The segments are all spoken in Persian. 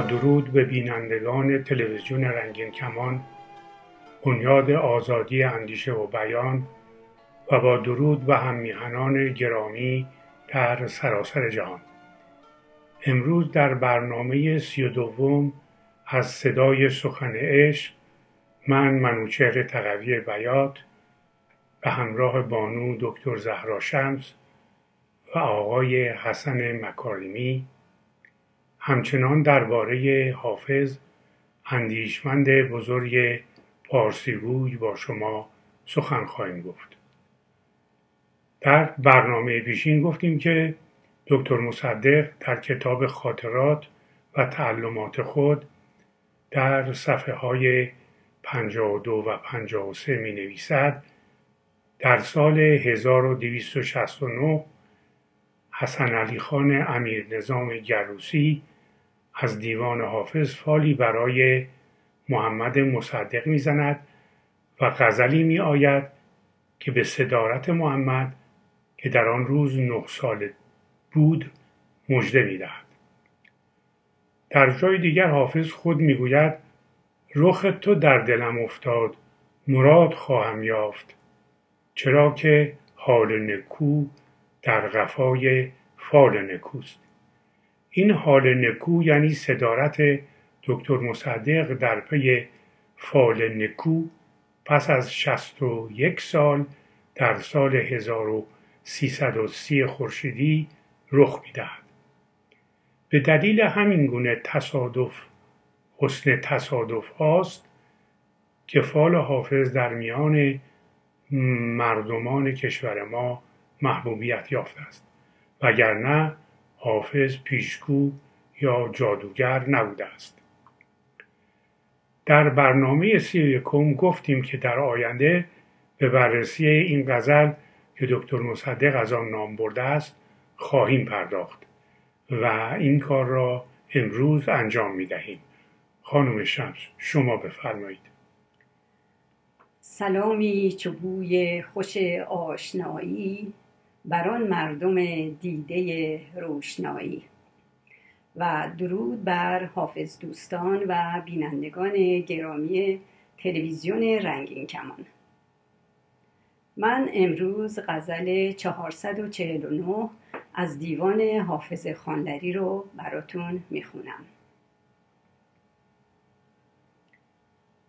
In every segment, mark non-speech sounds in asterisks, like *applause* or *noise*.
درود به بینندگان تلویزیون رنگین کمان بنیاد آزادی اندیشه و بیان و با درود به هممیهنان گرامی در سراسر جهان. امروز در برنامه سی و دوم از صدای سخن عشق من منوچهر تقوی بیات به همراه بانو دکتر زهرا شمس و آقای حسن مکارمی همچنان درباره حافظ اندیشمند بزرگ پارسیگوی با شما سخن خواهیم گفت. در برنامه پیشین گفتیم که دکتر مصدق در کتاب خاطرات و تعلمات خود در صفحه های 52 و 53 می نویسد در سال 1269 حسن علی خان امیر نظام گروسی از دیوان حافظ فالی برای محمد مصدق می‌زند و غزلی می آید که به صدارت محمد که در آن روز نه سال بود مژده می‌دهد. در جای دیگر حافظ خود می‌گوید رخ تو در دلم افتاد مراد خواهم یافت چرا که حال نکو در قفای فال نکوست. این حال نکو یعنی صدارت دکتر مصدق در پی فال نکو پس از شست و یک سال در سال 1330 خورشیدی رخ می‌دهد. به دلیل همین گونه تصادف حسن تصادف هاست که فال حافظ در میان مردمان کشور ما محبوبیت یافته است. وگرنه حافظ پیشگو یا جادوگر نبوده است. در برنامه سی یکم گفتیم که در آینده به بررسی این غزل که دکتر مصدق از آن نام برده است خواهیم پرداخت و این کار را امروز انجام می دهیم. خانم شمس شما بفرمایید. سلامی چوبوی خوش آشنایی. بر آن مردم دیده روشنایی و درود بر حافظ دوستان و بینندگان گرامی تلویزیون رنگین کمان. من امروز غزل 449 از دیوان حافظ خانلری رو براتون می‌خونم.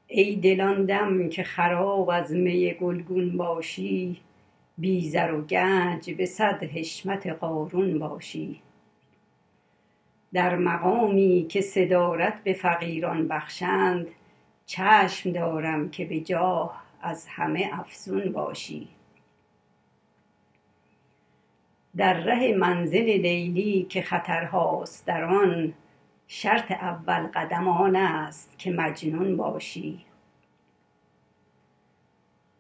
ای دلاندم که خراب از می گلگون باشی بی زر و گنج به صد حشمت قارون باشی. در مقامی که صدارت به فقیران بخشند چشم دارم که به جاه از همه افزون باشی. در ره منزل لیلی که خطرهاست در آن شرط اول قدم آن است که مجنون باشی.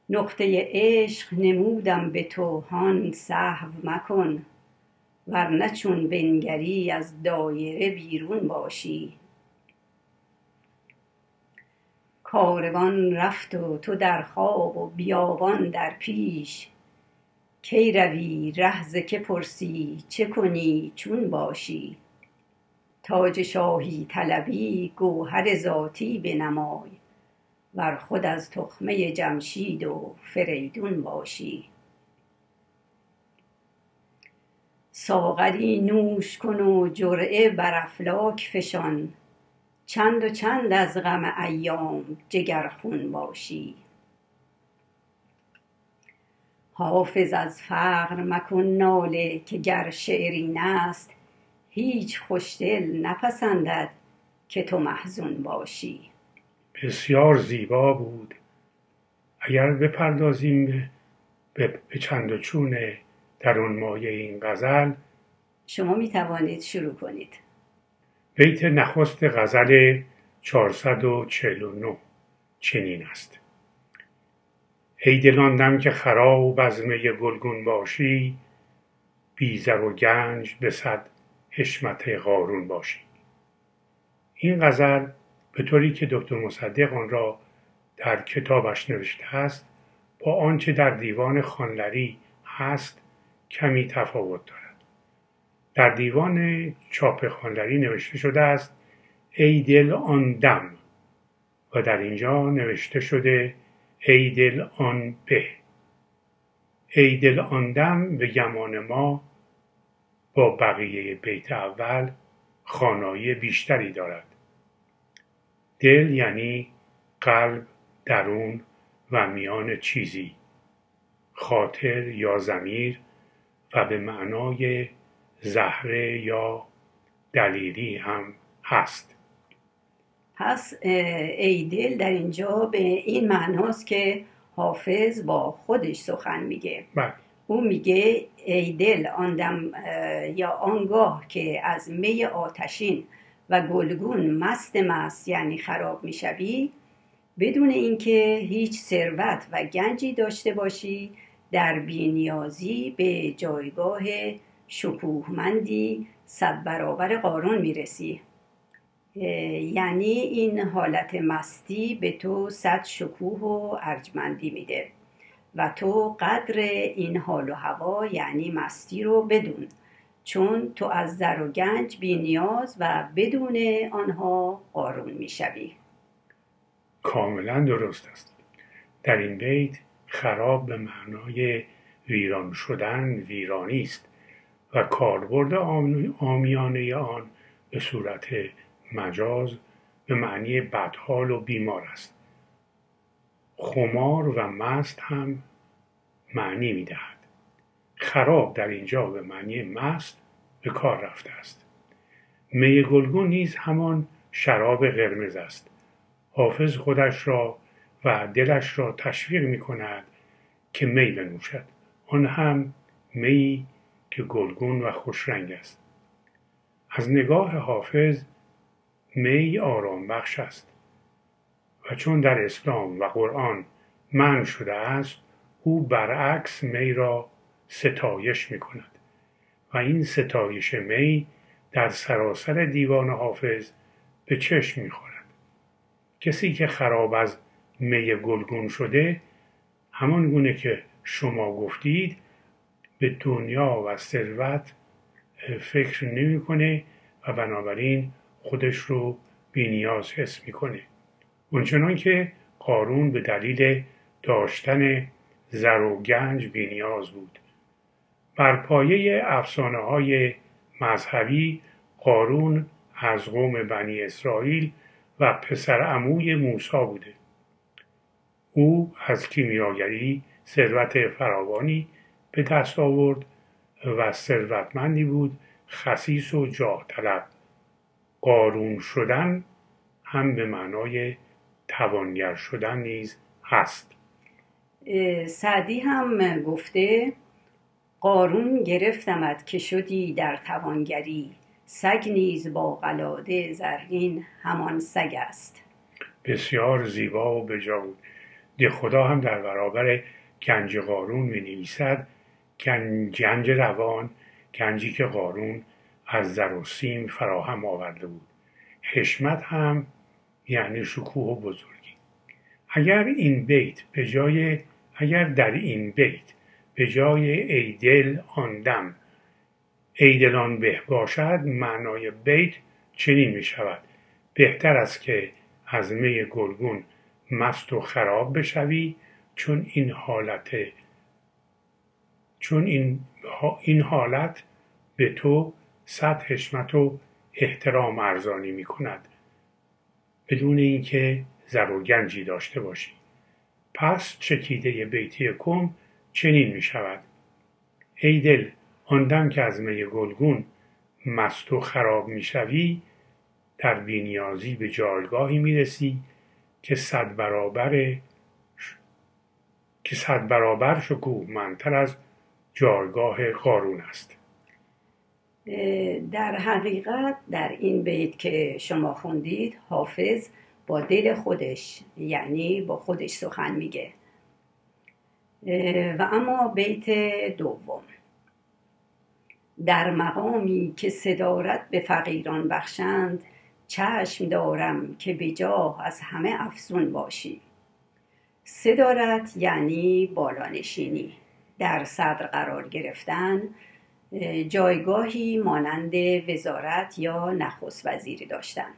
نقطه عشق نمودم به تو هان سهو مکن ورنه چون بنگری از دایره بیرون باشی. کاروان رفت و تو در خواب و بیابان در پیش. کی روی ره ز که پرسی چه کنی چون باشی. تاج شاهی طلبی گوهر ذاتی بنمای. ور خود از تخمه جمشید و فریدون باشی. ساغری نوش کن و جرعه بر افلاک فشان. چند و چند از غم ایام جگرخون باشی. حافظ از فقر مکن ناله که گر شعر است هیچ خوشدل نپسندد که تو محزون باشی. بسیار زیبا بود. اگر بپردازیم به, چند و چون در اون مایه این غزل. شما می توانید شروع کنید. بیت نخست غزل 449 چنین است. ای دلاندم که خراب از می گلگون باشی بیزر و گنج به صد حشمت قارون باشی. این غزل به طوری که دکتر مصدق آن را در کتابش نوشته است با آنچه در دیوان خانلری هست کمی تفاوت دارد. در دیوان چاپ خانلری نوشته شده است ای دل آن دم و در اینجا نوشته شده ای دل آن به. ای دل آن دم به گمان ما با بقیه بیت اول خانایی بیشتری دارد. دل یعنی قلب درون و میان چیزی. خاطر یا زمیر و به معنای زهره یا دلیلی هم هست. پس ای دل در اینجا به این معناست که حافظ با خودش سخن میگه. بله. او میگه ای دل آندم یا آنگاه که از می آتشین و گلگون مست مست یعنی خراب می‌شوی بدون اینکه هیچ ثروت و گنجی داشته باشی در بینیازی به جایگاه شکوهمندی صد برابر قارون می‌رسی. یعنی این حالت مستی به تو صد شکوه و ارجمندی میده. و تو قدر این حال و هوا یعنی مستی رو بدون. چون تو از زر و گنج بی نیاز و بدون آنها قارون می‌شوی کاملا درست است. در این بیت خراب به معنای ویران شدن ویرانی است و کاربرد آمیانه آن به صورت مجاز به معنی بدحال و بیمار است. خمار و مست هم معنی می‌دهد خراب در اینجا به معنی مست به کار رفته است. می گلگون نیز همان شراب قرمز است. حافظ خودش را و دلش را تشویق می کند که می بنوشد. آن هم می که گلگون و خوشرنگ است. از نگاه حافظ می آرام بخش است و چون در اسلام و قرآن من شده است او برعکس می را ستایش می کند و این ستایش می در سراسر دیوان حافظ به چشم می خورد. کسی که خراب از می گلگون شده همان گونه که شما گفتید به دنیا و ثروت فکر نمی‌کنه و بنابراین خودش رو بینیاز حس می‌کنه. اونچنان که قارون به دلیل داشتن زر و گنج بینیاز بود. بر پایه افسانه های مذهبی قارون از قوم بنی اسرائیل و پسر عموی موسا بوده. او از کیمیاگری ثروت فراوانی به دست آورد و ثروتمندی بود خسیس و جاه طلب. قارون شدن هم به معنای توانگر شدن نیز هست. سعدی هم گفته قارون گرفتمت که شدی در توانگری. سگ نیز با قلاده زرین همان سگ است. بسیار زیبا و بجاود ده خدا هم در برابر گنج قارون می نویسد گنج روان گنجی که قارون از زر و سیم فراهم آورده بود. حشمت هم یعنی شکوه و بزرگی. اگر این بیت به جای اگر در این بیت به جای ای دل آن دم. به باشد معنای بیت چنین می شود. بهتر است که از می گلگون مست و خراب بشوی چون این حالت چون این, این حالت به تو صد حشمت و احترام ارزانی می کند. بدون اینکه زر و گنجی داشته باشی. پس چکیده بیتی کم چنین می شود ای دل آن که از می گلگون مست و خراب می شوی در بینیازی به جایگاهی می رسی که صد برابر که صد برابر منتر از جایگاه قارون است. در حقیقت در این بیت که شما خوندید حافظ با دل خودش یعنی با خودش سخن میگه. و اما بیت دوم. در مقامی که صدارت به فقیران بخشند چشم دارم که به جاه از همه افزون باشی. صدارت یعنی بالانشینی. در صدر قرار گرفتن جایگاهی مانند وزارت یا نخست وزیری داشتن.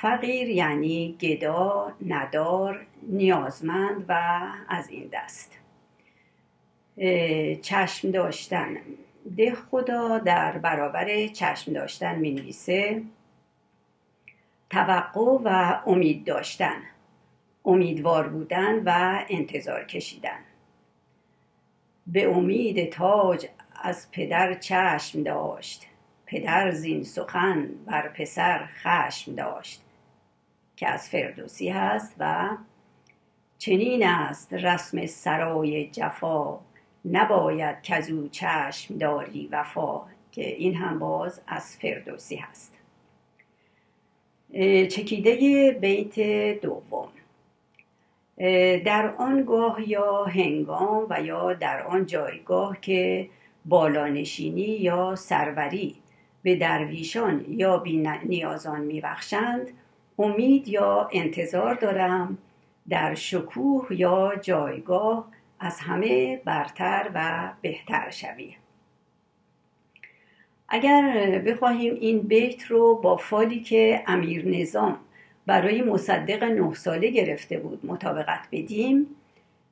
فقیر یعنی گدا ندار نیازمند و از این دست. چشم داشتن. ده خدا در برابر چشم داشتن می نویسه توقع و امید داشتن. امیدوار بودن و انتظار کشیدن. به امید تاج از پدر چشم داشت. پدر زین سخن بر پسر خشم داشت. که از فردوسی هست و چنین است رسم سرای جفا. نباید که از او چشم داری وفا که این هم باز از فردوسی هست. چکیده بیت دوم. در آنگاه یا هنگام و یا در آن جایگاه که بالانشینی یا سروری به درویشان یا بی نیازان میبخشند امید یا انتظار دارم در شکوه یا جایگاه از همه برتر و بهتر شوی اگر بخواهیم این بیت رو با فالی که امیر نظام برای مصدق نه ساله گرفته بود مطابقت بدیم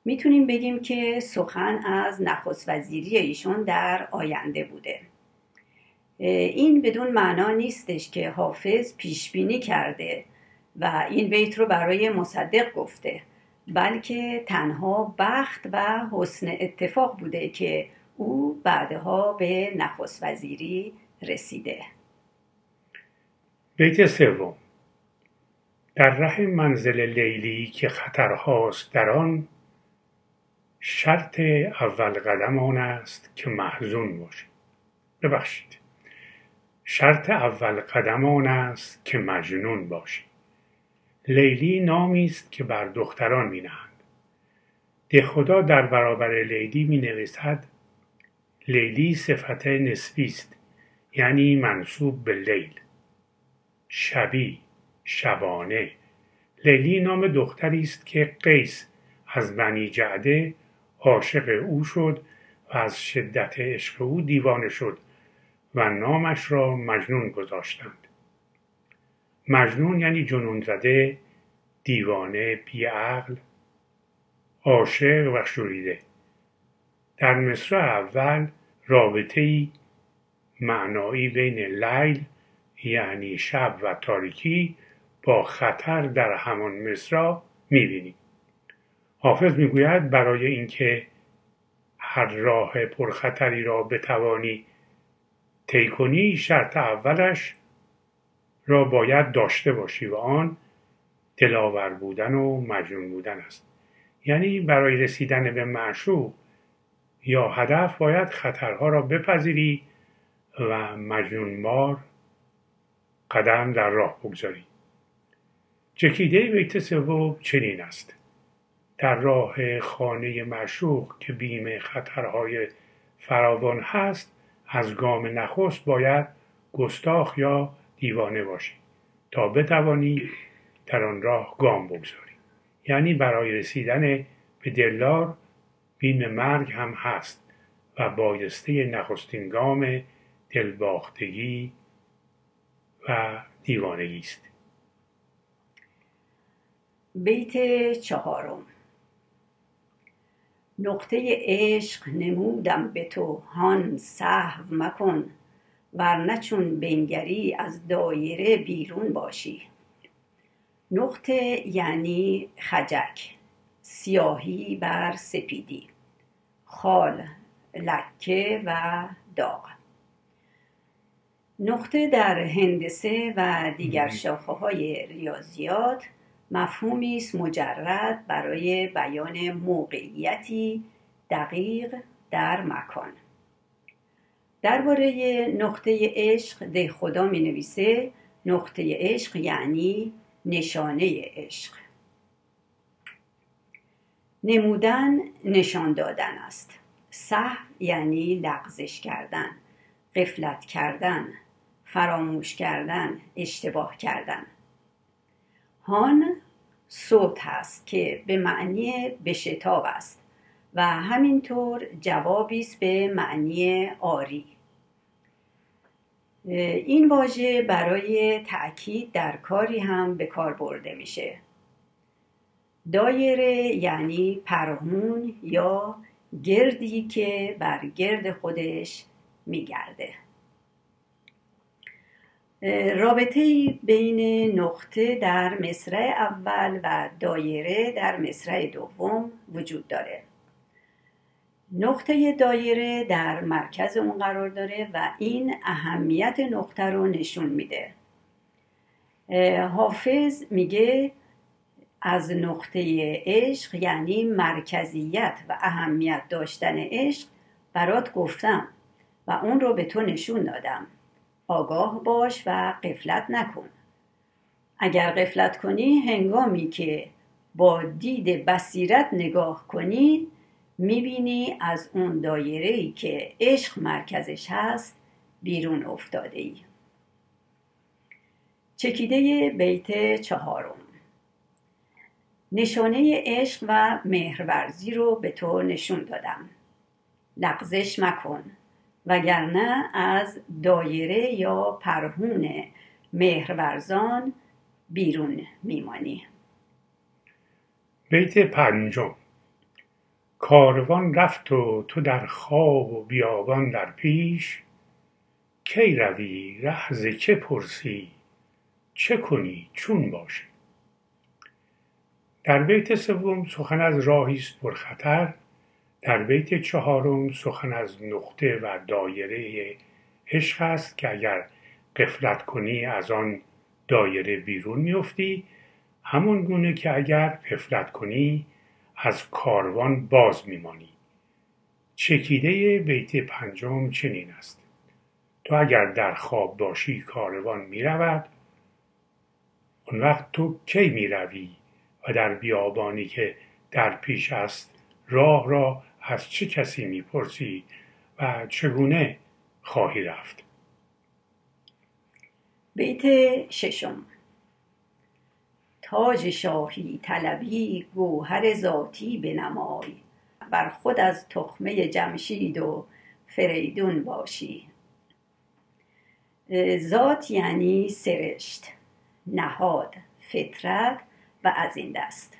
می‌تونیم بگیم که سخن از نخست وزیری ایشون در آینده بوده. این بدون معنا نیستش که حافظ پیش بینی کرده و این بیت رو برای مصدق گفته بلکه تنها بخت و حسن اتفاق بوده که او بعدها به نخست وزیری رسیده. بیت سوم. در ره منزل لیلی که خطرهاست در آن شرط اول قدم آن است که محزون باشی. ببخشید. شرط اول قدم آن است که مجنون باشی. لیلی نامی است که بر دختران می ده خدا در برابر لیلی می نویسد لیلی صفت نسبی است یعنی منصوب به لیل. شبی شبانه. لیلی نام دختری است که قیس از بنی جعده عاشق او شد و از شدت عشق او دیوانه شد و نامش را مجنون گذاشتند. مجنون یعنی جنون زده دیوانه بیعقل عاشق و شوریده. در مصر اول رابطه ای معنایی بین لیل یعنی شب و تاریکی با خطر در همان مصرا می‌بینیم. حافظ می‌گوید برای اینکه هر راه پرخطری را بتوانی طی کنی شرط اولش را باید داشته باشی و آن دلاور بودن و مجنون بودن است. یعنی برای رسیدن به معشوق یا هدف باید خطرها را بپذیری و مجنون مار قدم در راه بگذاری. چکیده بیت سوم چنین است. در راه خانه معشوق که بیم خطرهای فراوان هست از گام نخست باید گستاخ یا دیوانه باشی. تا بتوانی در آن راه گام بگذاری. یعنی برای رسیدن به دلار بیم مرگ هم هست و بایسته نخستین گام دلباختگی و دیوانگی است. بیت چهارم. نقطه عشق نمودم به تو هان صحو مکن. ورنه چون بنگری از دایره بیرون باشی. نقطه یعنی خجک. سیاهی بر سپیدی. خال لکه و داغ. نقطه در هندسه و دیگر شاخه های ریاضیات مفهومی است مجرد برای بیان موقعیتی دقیق در مکان. درباره نقطه عشق ده خدا می نویسه نقطه عشق یعنی نشانه عشق. نمودن نشان دادن است. صح یعنی لغزش کردن قفلت کردن فراموش کردن اشتباه کردن. هان صوت هست که به معنی بشتاب است. و همینطور جوابی است به معنی آری. این واژه برای تأکید در کاری هم به کار برده میشه. دایره یعنی پرهون یا گردی که بر گرد خودش میگرده. رابطه بین نقطه در مصرع اول و دایره در مصرع دوم وجود داره. نقطه دایره در مرکز اون قرار داره و این اهمیت نقطه رو نشون میده. حافظ میگه از نقطه عشق یعنی مرکزیت و اهمیت داشتن عشق برات گفتم و اون رو به تو نشون دادم. آگاه باش و قفلت نکن. اگر قفلت کنی هنگامی که با دید بصیرت نگاه کنی می‌بینی از اون دایره ای که عشق مرکزش هست بیرون افتاده ای چکیده بیت چهارم. نشانه عشق و مهرورزی رو به تو نشون دادم. لغزش مکن وگرنه از دایره یا پرهون مهرورزان بیرون میمانی. بیت پنجم. کاروان رفت و تو در خواب و بیابان در پیش. کی روی؟ ره چه پرسی؟ چه کنی؟ چون باشی در بیت سوم سخن از راهی است پرخطر در بیت چهارم سخن از نقطه و دایره عشق است که اگر قفلت کنی از آن دایره بیرون میفتی همون گونه که اگر قفلت کنی از کاروان باز میمانی. چکیده بیت پنجم چنین است. تو اگر در خواب باشی کاروان می‌رود. اون وقت تو کی می‌روی و در بیابانی که در پیش است راه را از چه کسی می‌پرسی و چگونه خواهی رفت؟ بیت ششم تاج شاهی طلبی گوهر ذاتی بنمای بر خود از تخمه جمشید و فریدون باشی. ذات یعنی سرشت نهاد فطرت و از این دست.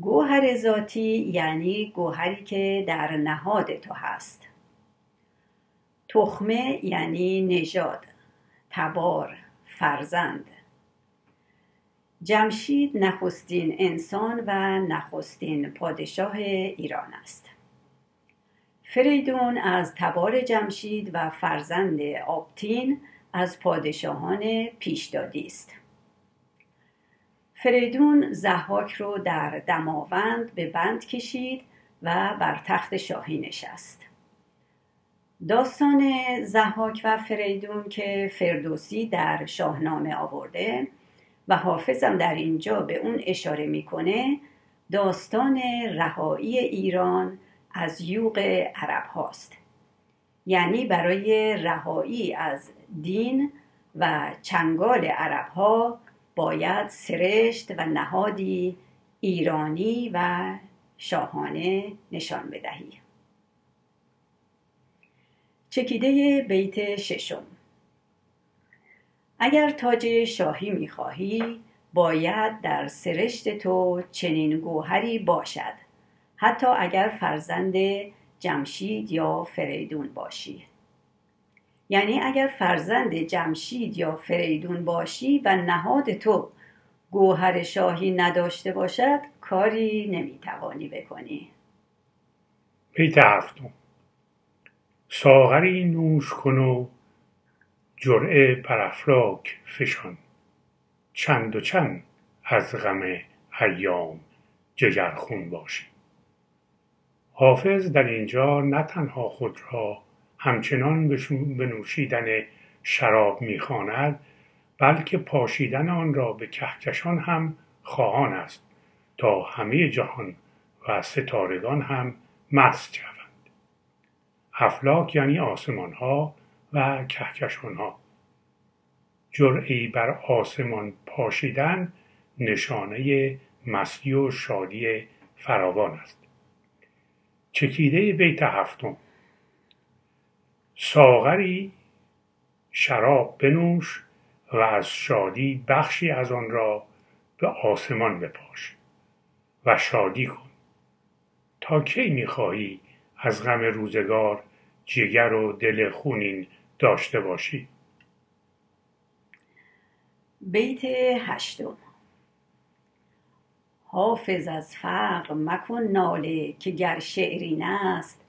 گوهر ذاتی یعنی گوهری که در نهاد تو هست. تخمه یعنی نژاد تبار فرزند. جمشید نخستین انسان و نخستین پادشاه ایران است. فریدون از تبار جمشید و فرزند آبتین از پادشاهان پیشدادی است. فریدون زحاک رو در دماوند به بند کشید و بر تخت شاهی نشست. داستان زحاک و فریدون که فردوسی در شاهنامه آورده و حافظم در اینجا به اون اشاره می‌کنه داستان رهایی ایران از یوغ عرب هاست. یعنی برای رهایی از دین و چنگال عرب ها باید سرشت و نهادی ایرانی و شاهانه نشان بدهی. چکیده بیت ششم. اگر تاج شاهی می‌خواهی باید در سرشت تو چنین گوهری باشد حتی اگر فرزند جمشید یا فریدون باشی. یعنی اگر فرزند جمشید یا فریدون باشی و نهاد تو گوهر شاهی نداشته باشد کاری نمی‌توانی بکنی. بیت هفتم ساغری نوش کن و جرعه بر افلاک فشان. چند و چند از غم ایام جگرخون باشی حافظ در اینجا نه تنها خود را همچنان به نوشیدن شراب می‌خواند بلکه پاشیدن آن را به کهکشان هم خواهان است تا همه جهان و ستارگان هم مست شوند. افلاک یعنی آسمان ها و کهکشان ها جرعی بر آسمان پاشیدن نشانه مستی و شادی فراوان است. چکیده بیت هفتم. ساغری شراب بنوش و از شادی بخشی از آن را به آسمان بپاش و شادی کن. تا کی می‌خواهی از غم روزگار جگر و دل خونین داشته باشی. بیت هشتم. حافظ از فقر مکن ناله که گر شعرین است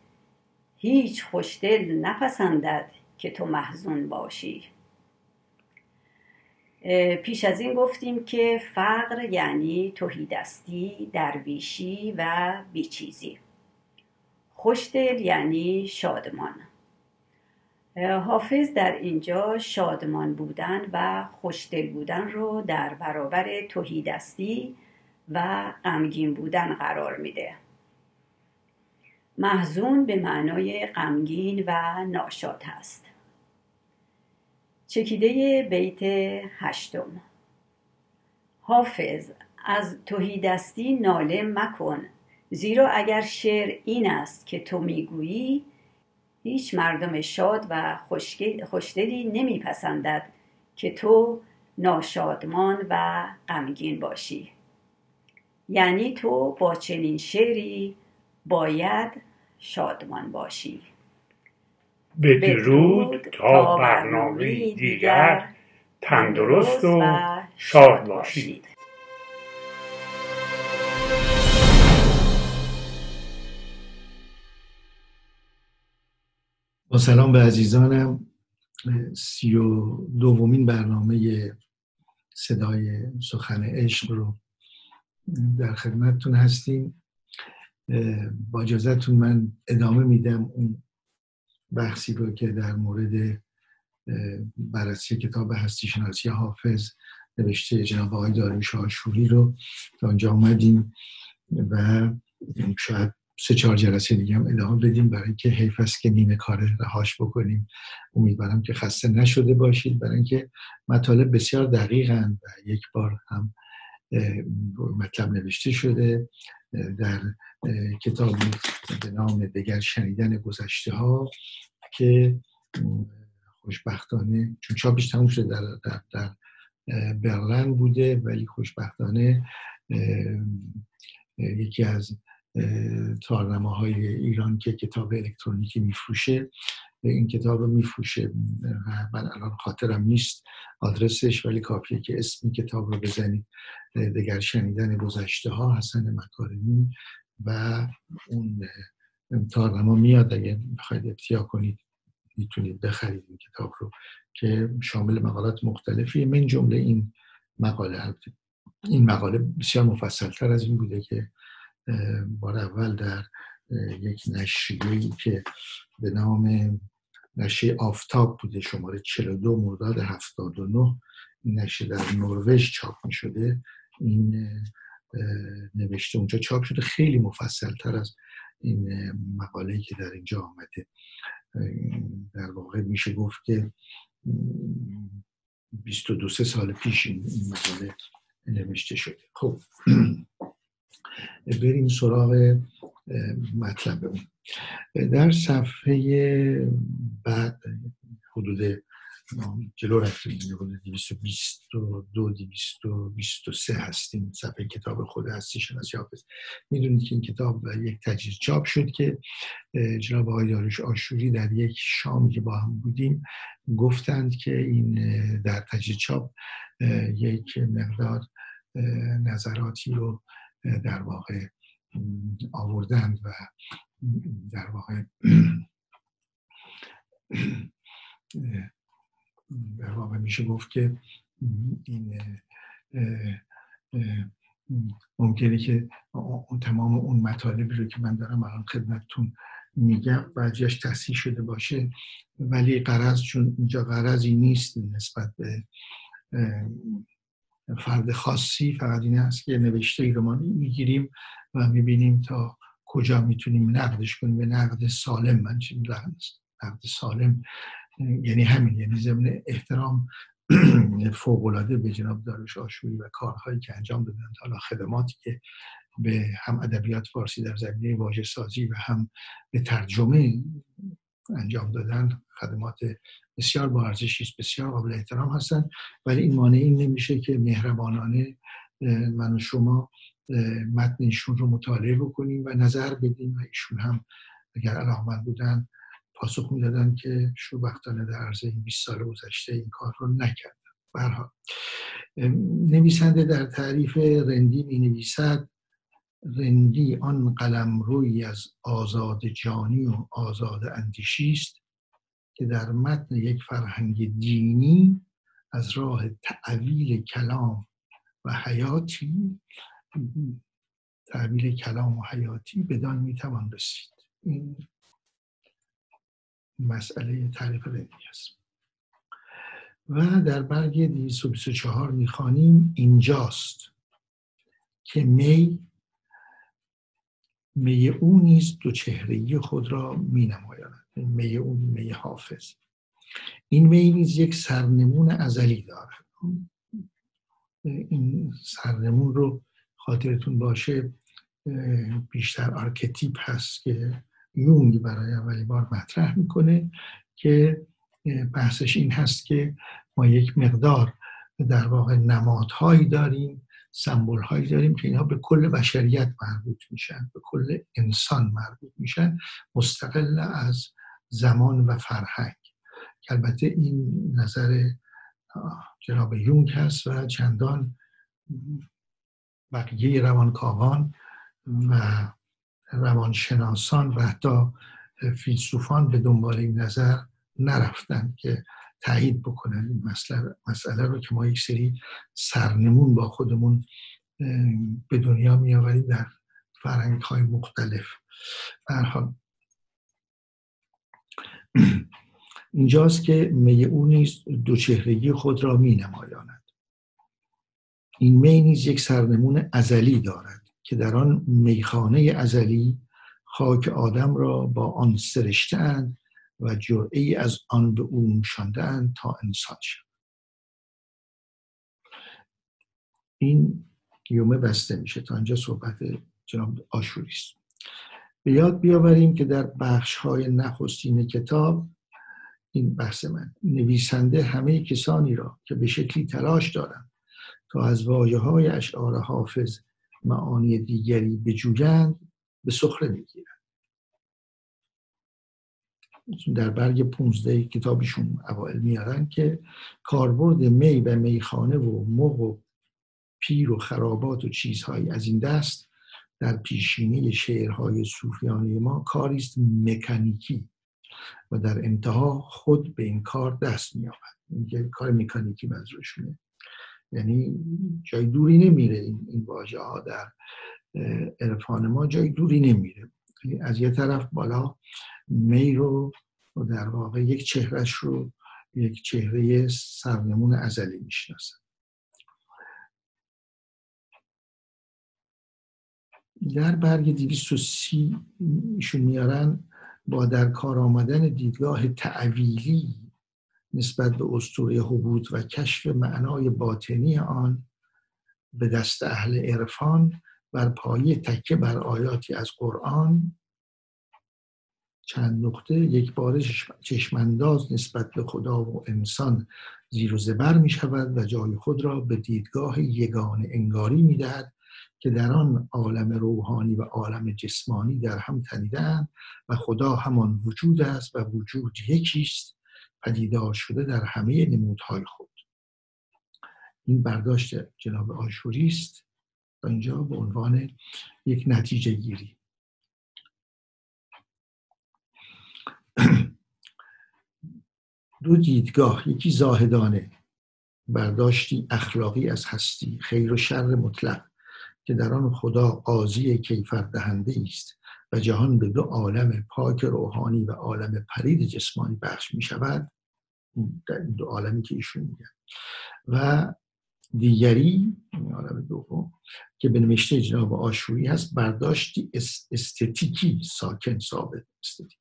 هیچ خوشدل نپسندد که تو محزون باشی. پیش از این گفتیم که فقر یعنی توهیدستی درویشی و بیچیزی. خوشدل یعنی شادمان. حافظ در اینجا شادمان بودن و خوشدل بودن رو در برابر توهیدستی و غمگین بودن قرار میده. محزون به معنای غمگین و ناشاد هست چکیده بیت هشتم. حافظ از توهیدستی ناله مکن زیرا اگر شعر این است که تو می‌گویی هیچ مردم شاد و خوشدلی نمیپسندد که تو ناشادمان و غمگین باشی. یعنی تو با چنین شعری باید شادمان باشی. به درود تا برنامه دیگر تندرست و شاد باشید. سلام به عزیزانم. سی و دومین برنامه صدای سخن عشق رو در خدمتتون هستیم. با اجازهتون من ادامه میدم اون بحثی رو که در مورد بررسی کتاب هستی شناسی حافظ نوشته جناب آقای داریوش آشوری رو تا آنجا آمدیم و شاید سه چهار جلسه دیگه هم ادامه بدیم برای که حیف است که نیمه کار رهاش بکنیم. امیدوارم که خسته نشده باشید. برای اینکه مطالب بسیار دقیقن و یک بار هم مطلب نوشته شده در کتابی به نام دگر شنیدن گذشته ها که خوشبختانه چون چاپش تموم شده در, در, در برلن بوده ولی خوشبختانه یکی از های ایران که کتاب الکترونیکی میفروشه این کتاب رو میفروشه. من الان خاطرم نیست آدرسش ولی کافیه که اسم کتاب رو بزنید. دگر شنیدن گذشته ها حسن مکارمی و اون تارنما میاد. اگه می‌خواید ابتیا کنید می‌تونید بخرید این کتاب رو که شامل مقالات مختلفی. من جمله این مقاله این مقاله بسیار مفصل تر از این بوده که بار اول در یک نشریه که به نام نشریه آفتاب بوده شماره 42 مرداد 79 این نشریه در نروژ چاپ می شده این نوشته اونجا چاپ شده. خیلی مفصل تر از این مقاله که در اینجا آمده. در واقع میشه گفت که 22 سال پیش این مقاله نوشته شده. خب. بریم سراغ مطلب اون. در صفحه بعد حدود جلو رفتیم حدود 222 223 هستیم. صفحه کتاب خود هستی شناسی حافظ. می‌دونید که این کتاب یک تجهیز چاپ شد که جناب آقای داروش آشوری در یک شامی که با هم بودیم گفتند که این در تجهیز چاپ یک مقدار نظراتی رو در واقع آوردند و در واقع در واقع میشه گفت که این ممکنه که تمام اون مطالبی رو که من دارم الان خدمتتون میگم بعضیش تصحیح شده باشه ولی قرض چون اینجا قرضی نیست نسبت به فرد خاصی فقط این است که نوشته ای رو ما می‌گیریم و می‌بینیم تا کجا می‌تونیم نقدش کنیم. به نقد سالم من چی نقد سالم یعنی همین یعنی ضمن احترام *clears throat* فوقالعاده به جناب داروش آشوری و کارهایی که انجام دادن حالا خدماتی که به هم ادبیات فارسی در زمینه واژه سازی و هم به ترجمه انجام دادن خدمات بسیار با ارزشی بسیار قابل احترام هستن. ولی این مانع این نمیشه که مهربانانه من و شما متن ایشون رو مطالعه بکنیم و نظر بدیم و ایشون هم اگر علاقمند بودن پاسخ می‌دادن که شوبختانه در عرض این 20 سال گذشته این کار رو نکردن. برها نویسنده در تعریف رندی می نویسد رندی آن قلم روی از آزاد جانی و آزاد اندیشی است که در متن یک فرهنگ دینی از راه تعویل کلام و حیاتی تعبیر کلام و حیاتی بدان می‌توان رسید. این مسئله تعریف رندی است. و در برگ 224 می‌خوانیم اینجاست که می می او نیز دو چهرهی خود را می نمایاند. می او می حافظ. این می نیز یک سرنمون ازلی دارد. این سرنمون رو خاطرتون باشه بیشتر archetype هست که یونگ برای اولین بار مطرح می‌کنه که بحثش این هست که ما یک مقدار در واقع نمادهایی داریم سمبول هایی داریم که اینها به کل بشریت مربوط میشن به کل انسان مربوط میشن مستقل از زمان و فرهنگ. که البته این نظر جناب یونگ هست و چندان بقیه روانکاوان و روانشناسان و حتی فیلسوفان به دنبال این نظر نرفتن که تایید بکنن این مسئله, مسئله رو که ما یک سری سرنمون با خودمون به دنیا میآوریم در فرهنگ های مختلف حال. *clears throat* اینجاست که می او نیز دو چهرگی خود را می نمایاند این می نیز یک سرنمون ازلی دارد که در آن میخانه ازلی خاک آدم را با آن سرشتند و جرعه ای از آن به او نوشاندهاند تا انسان شد این یومه بسته میشه تا اینجا صحبت جناب آشوری است. به یاد بیاوریم که در بخش های نخستین کتاب این بحث من نویسنده همه کسانی را که به شکلی تلاش دارند تا از واجه های اشعار حافظ معانی دیگری بجویند به سخره می‌گیرند. در برگ 15 کتابشون اوائل میارن که کاربرد می و میخانه و مغ و پیر و خرابات و چیزهایی از این دست در پیشینه شعرهای صوفیانه ما کاری است مکانیکی و در انتها خود به این کار دست مییابد. کار مکانیکی منظورشونه. یعنی جای دوری نمیره این, این واژه ها در عرفان ما جای دوری نمیره. یعنی از یه طرف بالا می رو و در واقع یک چهرش رو یک چهره سرنمون ازلی می‌شناسن در برگ 230 ایشون میارن با در کار آمدن دیدگاه تعویلی نسبت به اسطوره حبود و کشف معنای باطنی آن به دست اهل عرفان بر پایه تکه بر آیاتی از قرآن چند نقطه یک بار چشمانداز نسبت به خدا و انسان زیر و زبر می شود و جای خود را به دیدگاه یگان انگاری می دهد که در آن عالم روحانی و عالم جسمانی در هم تنیدن و خدا همان وجود است و وجود یکیست پدیدار شده در همه نمودهای خود. این برداشت جناب آشوری است. و اینجا به عنوان یک نتیجه گیری. دو دیدگاه یکی زاهدانه برداشتی اخلاقی از هستی خیر و شر مطلق که در آن خدا قاضی کیفر دهنده است و جهان به دو عالم پاک روحانی و عالم پرید جسمانی بخش می شود دو عالمی که ایشون میگن. و دیگری عالم دوم که به نوشته جناب آشوری هست برداشتی استتیکی ساکن ثابت. استتیک.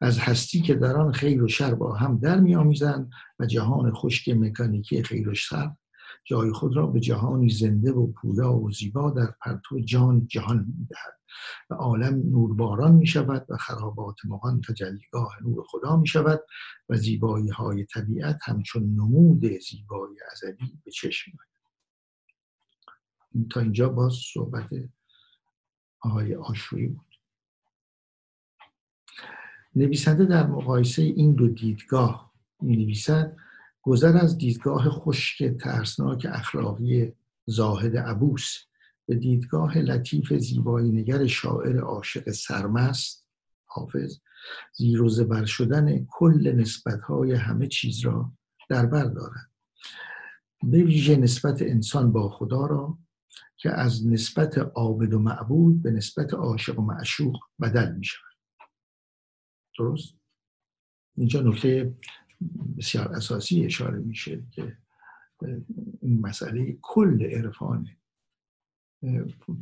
از هستی که در آن خیر و شر با هم در میآمیزند و جهان خشک مکانیکی خیر و شر جای خود را به جهانی زنده و پویا و زیبا در پرتو جان جهان می‌دهد و عالم نورباران می شود و خرابات مغان تجلیگاه نور خدا می شود و زیبایی های طبیعت همچون نمود زیبایی ازلی به چشم تا اینجا باز صحبت آقای آشوری بود. نویسنده در مقایسه این دو دیدگاه می نویسد گذر از دیدگاه خشک ترسناک اخلاقی زاهد عبوس به دیدگاه لطیف زیبایی نگر شاعر عاشق سرمست حافظ زیر و زبر شدن کل نسبتهای همه چیز را در بر دارد. به ویژه نسبت انسان با خدا را که از نسبت عابد و معبود به نسبت عاشق و معشوق بدل می شود درست؟ اینجا نکته بسیار اساسی اشاره میشه که این مسئله کل عرفان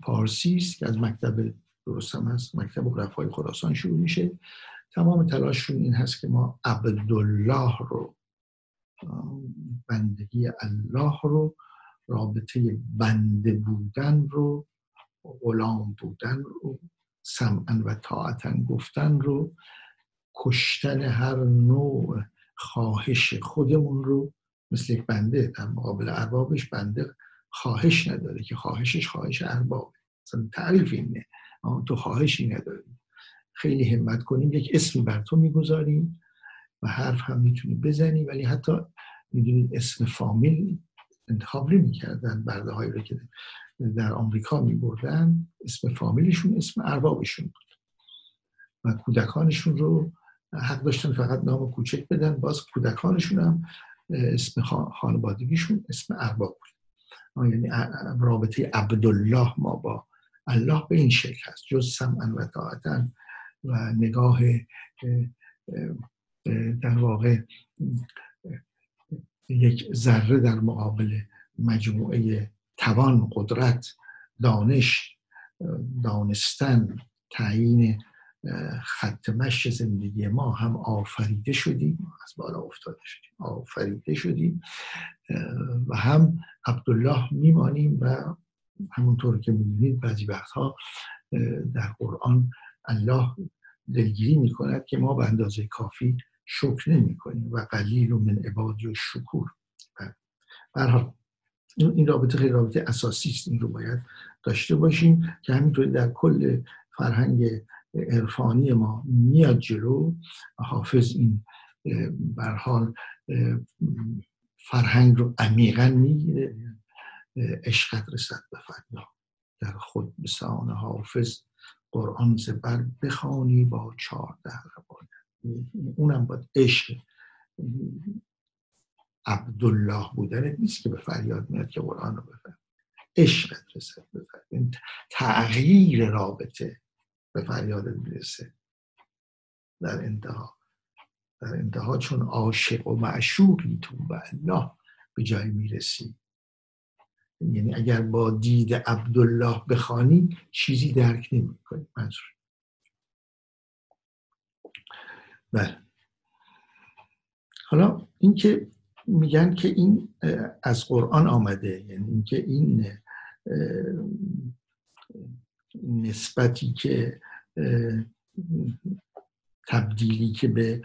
پارسی است که از مکتب درست هم هست. مکتب رفای خراسان شروع میشه. تمام تلاششون این هست که ما عبدالله رو بندگی الله رو رابطه بنده بودن رو غلام بودن رو سمعا و طاعتا گفتن رو کشتن هر نوع خواهش خودمون رو مثل یک بنده در مقابل اربابش بنده خواهش نداره که خواهشش خواهش اربابه. مثلا تعریف اینه. تو خواهشی نداری. خیلی همت کنیم یک اسمی بر تو می‌گذاریم و حرف هم می‌تونی بزنی ولی حتی می‌دونید اسم فامیل انتخاب نمی‌کردن برده هایی رو که در آمریکا میبردن. اسم فامیلشون اسم اربابشون بود. و کودکانشون رو حق داشتن فقط نام کوچک بدن. باز کودکانشون هم اسم خانوادگیشون اسم ارباب بود. یعنی رابطه عبدالله ما با الله به این شکل هست. جز سمعا و طاعتا و نگاه در واقع یک ذره در مقابل مجموعه توان قدرت دانش دانستن تعیین خط مش زندگی ما هم آفریده شدیم. از بالا افتاده شدیم. آفریده شدیم. و هم عبدالله میمانیم و همونطور که می‌بینید بعضی وقتها در قرآن الله دلگیری می‌کند که ما به اندازه کافی شکر نمی کنیم و قلیل و من عبادی و شکور. برحال این رابطه خیلی رابطه اساسی است این رو باید داشته باشیم که همینطوری در کل فرهنگ عرفانی ما میاد جلو حافظ این برحال فرهنگ رو عمیقا می‌گیره. عشقت رسد به فردا در خود بسان حافظ قرآن زبر بخوانی با چهارده باید اونم باید عشق عبدالله بودنت نیست که به فریاد میاد که قرآن رو بفهم عشقت رسد به تغییر رابطه به فریاد می‌رسه. در انتها. در انتها چون عاشق و معشوقی تو به الله به جای می‌رسی. یعنی اگر با دید عبدالله بخوانی چیزی درک نمی کنی منظور بله. حالا اینکه میگن که این از قرآن آمده یعنی اینکه این نسبتی که تبدیلی که به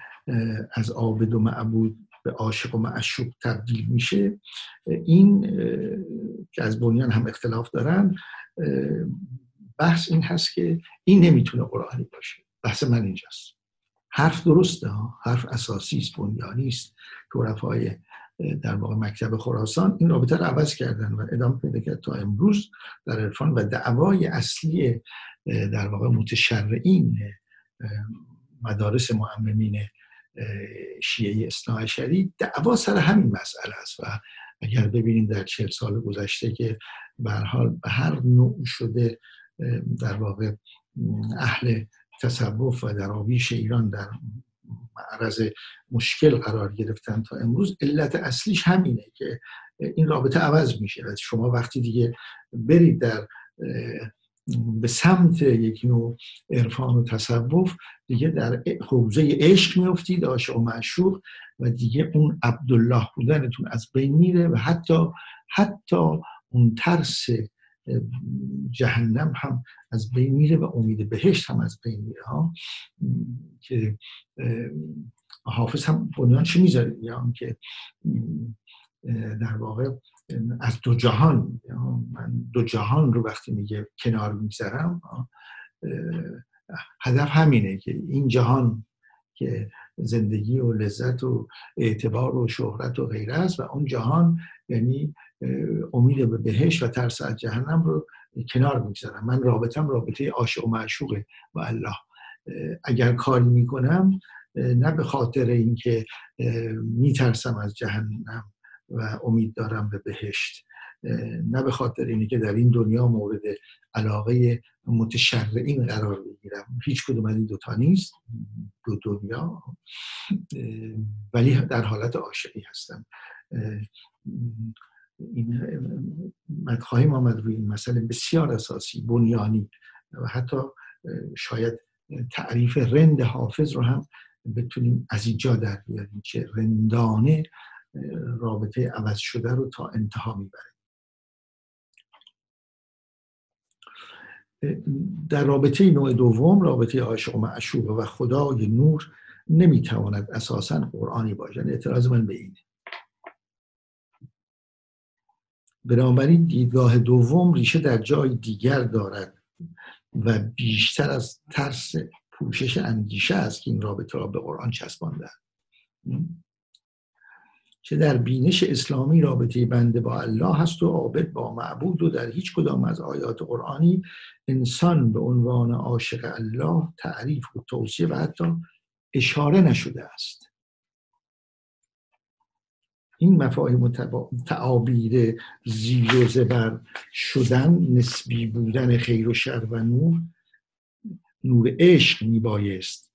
از عابد و معبود به عاشق و معشوق تبدیل میشه این که از بنیان هم اختلاف دارن بحث این هست که این نمی‌تونه قرآنی باشه. بحث من اینجاست. حرف درسته ها حرف اساسی است بنیانی است. که در واقع مکتب خراسان این رابطه رو عوض کردن و ادامه پیدا کرد تا امروز در عرفان و دعوای اصلی در واقع متشرعین مدارس معممین شیعه اصلاح دعوا سر همین مسئله است و اگر ببینیم در چهل سال گذشته که به هر نوع شده در واقع اهل تصوف و دراویش ایران در معرض مشکل قرار گرفتن تا امروز علت اصلیش همینه که این رابطه عوض میشه شما وقتی دیگه برید در به سمت یک نوع عرفان و تصوف دیگه در حوزه عشق میفتید عاشق و معشوق و دیگه اون عبدالله بودنتون از بین میره و حتی حتی اون ترس جهنم هم از بین میره و امید بهشت هم از بین میره ها. که حافظ هم بنیانش می‌ذاره؟ یا که در واقع از دو جهان من دو جهان رو وقتی میگه کنار میگذرم هدف همینه که این جهان که زندگی و لذت و اعتبار و شهرت و غیره است و اون جهان یعنی امید به بهش و ترس از جهنم رو کنار می‌گذارم. من رابطم رابطه عاشق و معشوقه و الله. اگر کاری می‌کنم نه به خاطر اینکه میترسم از جهنم و امید دارم به بهشت. نه به خاطر اینه که در این دنیا مورد علاقه متشرعین قرار بگیرم. هیچ کدوم از این دوتا نیست. دو دنیا. ولی در حالت عاشقی هستم. این خواهیم آمد روی این مسئله بسیار اساسی بنیانی و حتی شاید تعریف رند حافظ رو هم بتونیم از اینجا در بیاریم که رندانه رابطه عوض شده رو تا انتها می‌بره در رابطه نوع دوم رابطه عاشق و معشوق و خدای نور نمی‌تواند اساسا قرآنی باشد. یعنی اعتراض من به اینه بنابراین دیدگاه دوم ریشه در جای دیگر دارد و بیشتر از ترس پوشش اندیشه است که این رابطه را به قرآن چسبانده چه در بینش اسلامی رابطه بنده با الله هست و عابد با معبود و در هیچ کدام از آیات قرآنی انسان به عنوان عاشق الله تعریف و توصیه و حتی اشاره نشده است. این مفاهیم تعابیر زیر و زبر شدن نسبی بودن خیر و شر و نور نور عشق میبایست.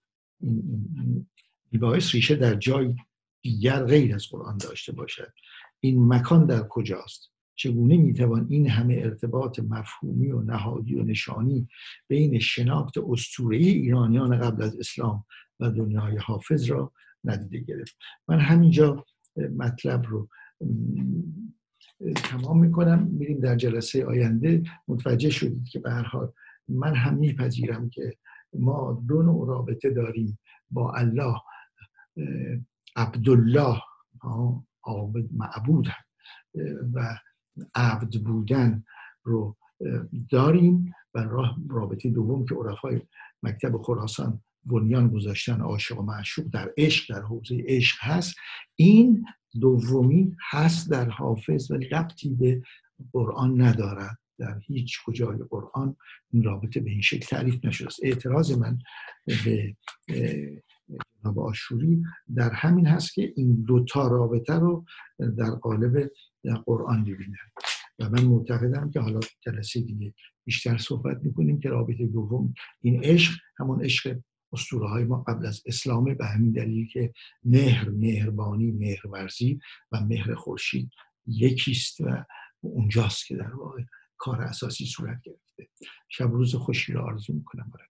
میبایست ریشه در جای دیگر غیر از قرآن داشته باشد. این مکان در کجاست؟ چگونه می‌توان این همه ارتباط مفهومی و نهادی و نشانی بین شناخت اسطوره‌ای ایرانیان قبل از اسلام و دنیای حافظ را ندیده گرفت؟ من همینجا مطلب رو تمام می‌کنم. میریم در جلسه آینده. متوجه شدید که به هر حال من هم میپذیرم که ما دو نوع رابطه داریم. با الله عبدالله عابد معبود و عبد بودن رو داریم. و رابطه دوم که عرفای مکتب خراسان بنیان گذاشتن عاشق و معشوق در عشق در حوزه عشق هست. این دومی هست در حافظ ولی ربطی به قرآن ندارد. در هیچ کجای قرآن این رابطه به این شکل تعریف نشده است. اعتراض من به جناب آشوری در همین هست که این دوتا رابطه رو در قالب قرآن ببینن و من معتقدم که حالا جلسه دیگه بیشتر صحبت می‌کنیم که رابطه دوم این عشق همون عشق اسطوره های ما قبل از اسلام به همین دلیل که مهر مهربانی مهرورزی و مهر خورشید یکیست و اونجاست که در واقع کار اساسی صورت گرفته. شب روز خوشی را آرزو می‌کنم برای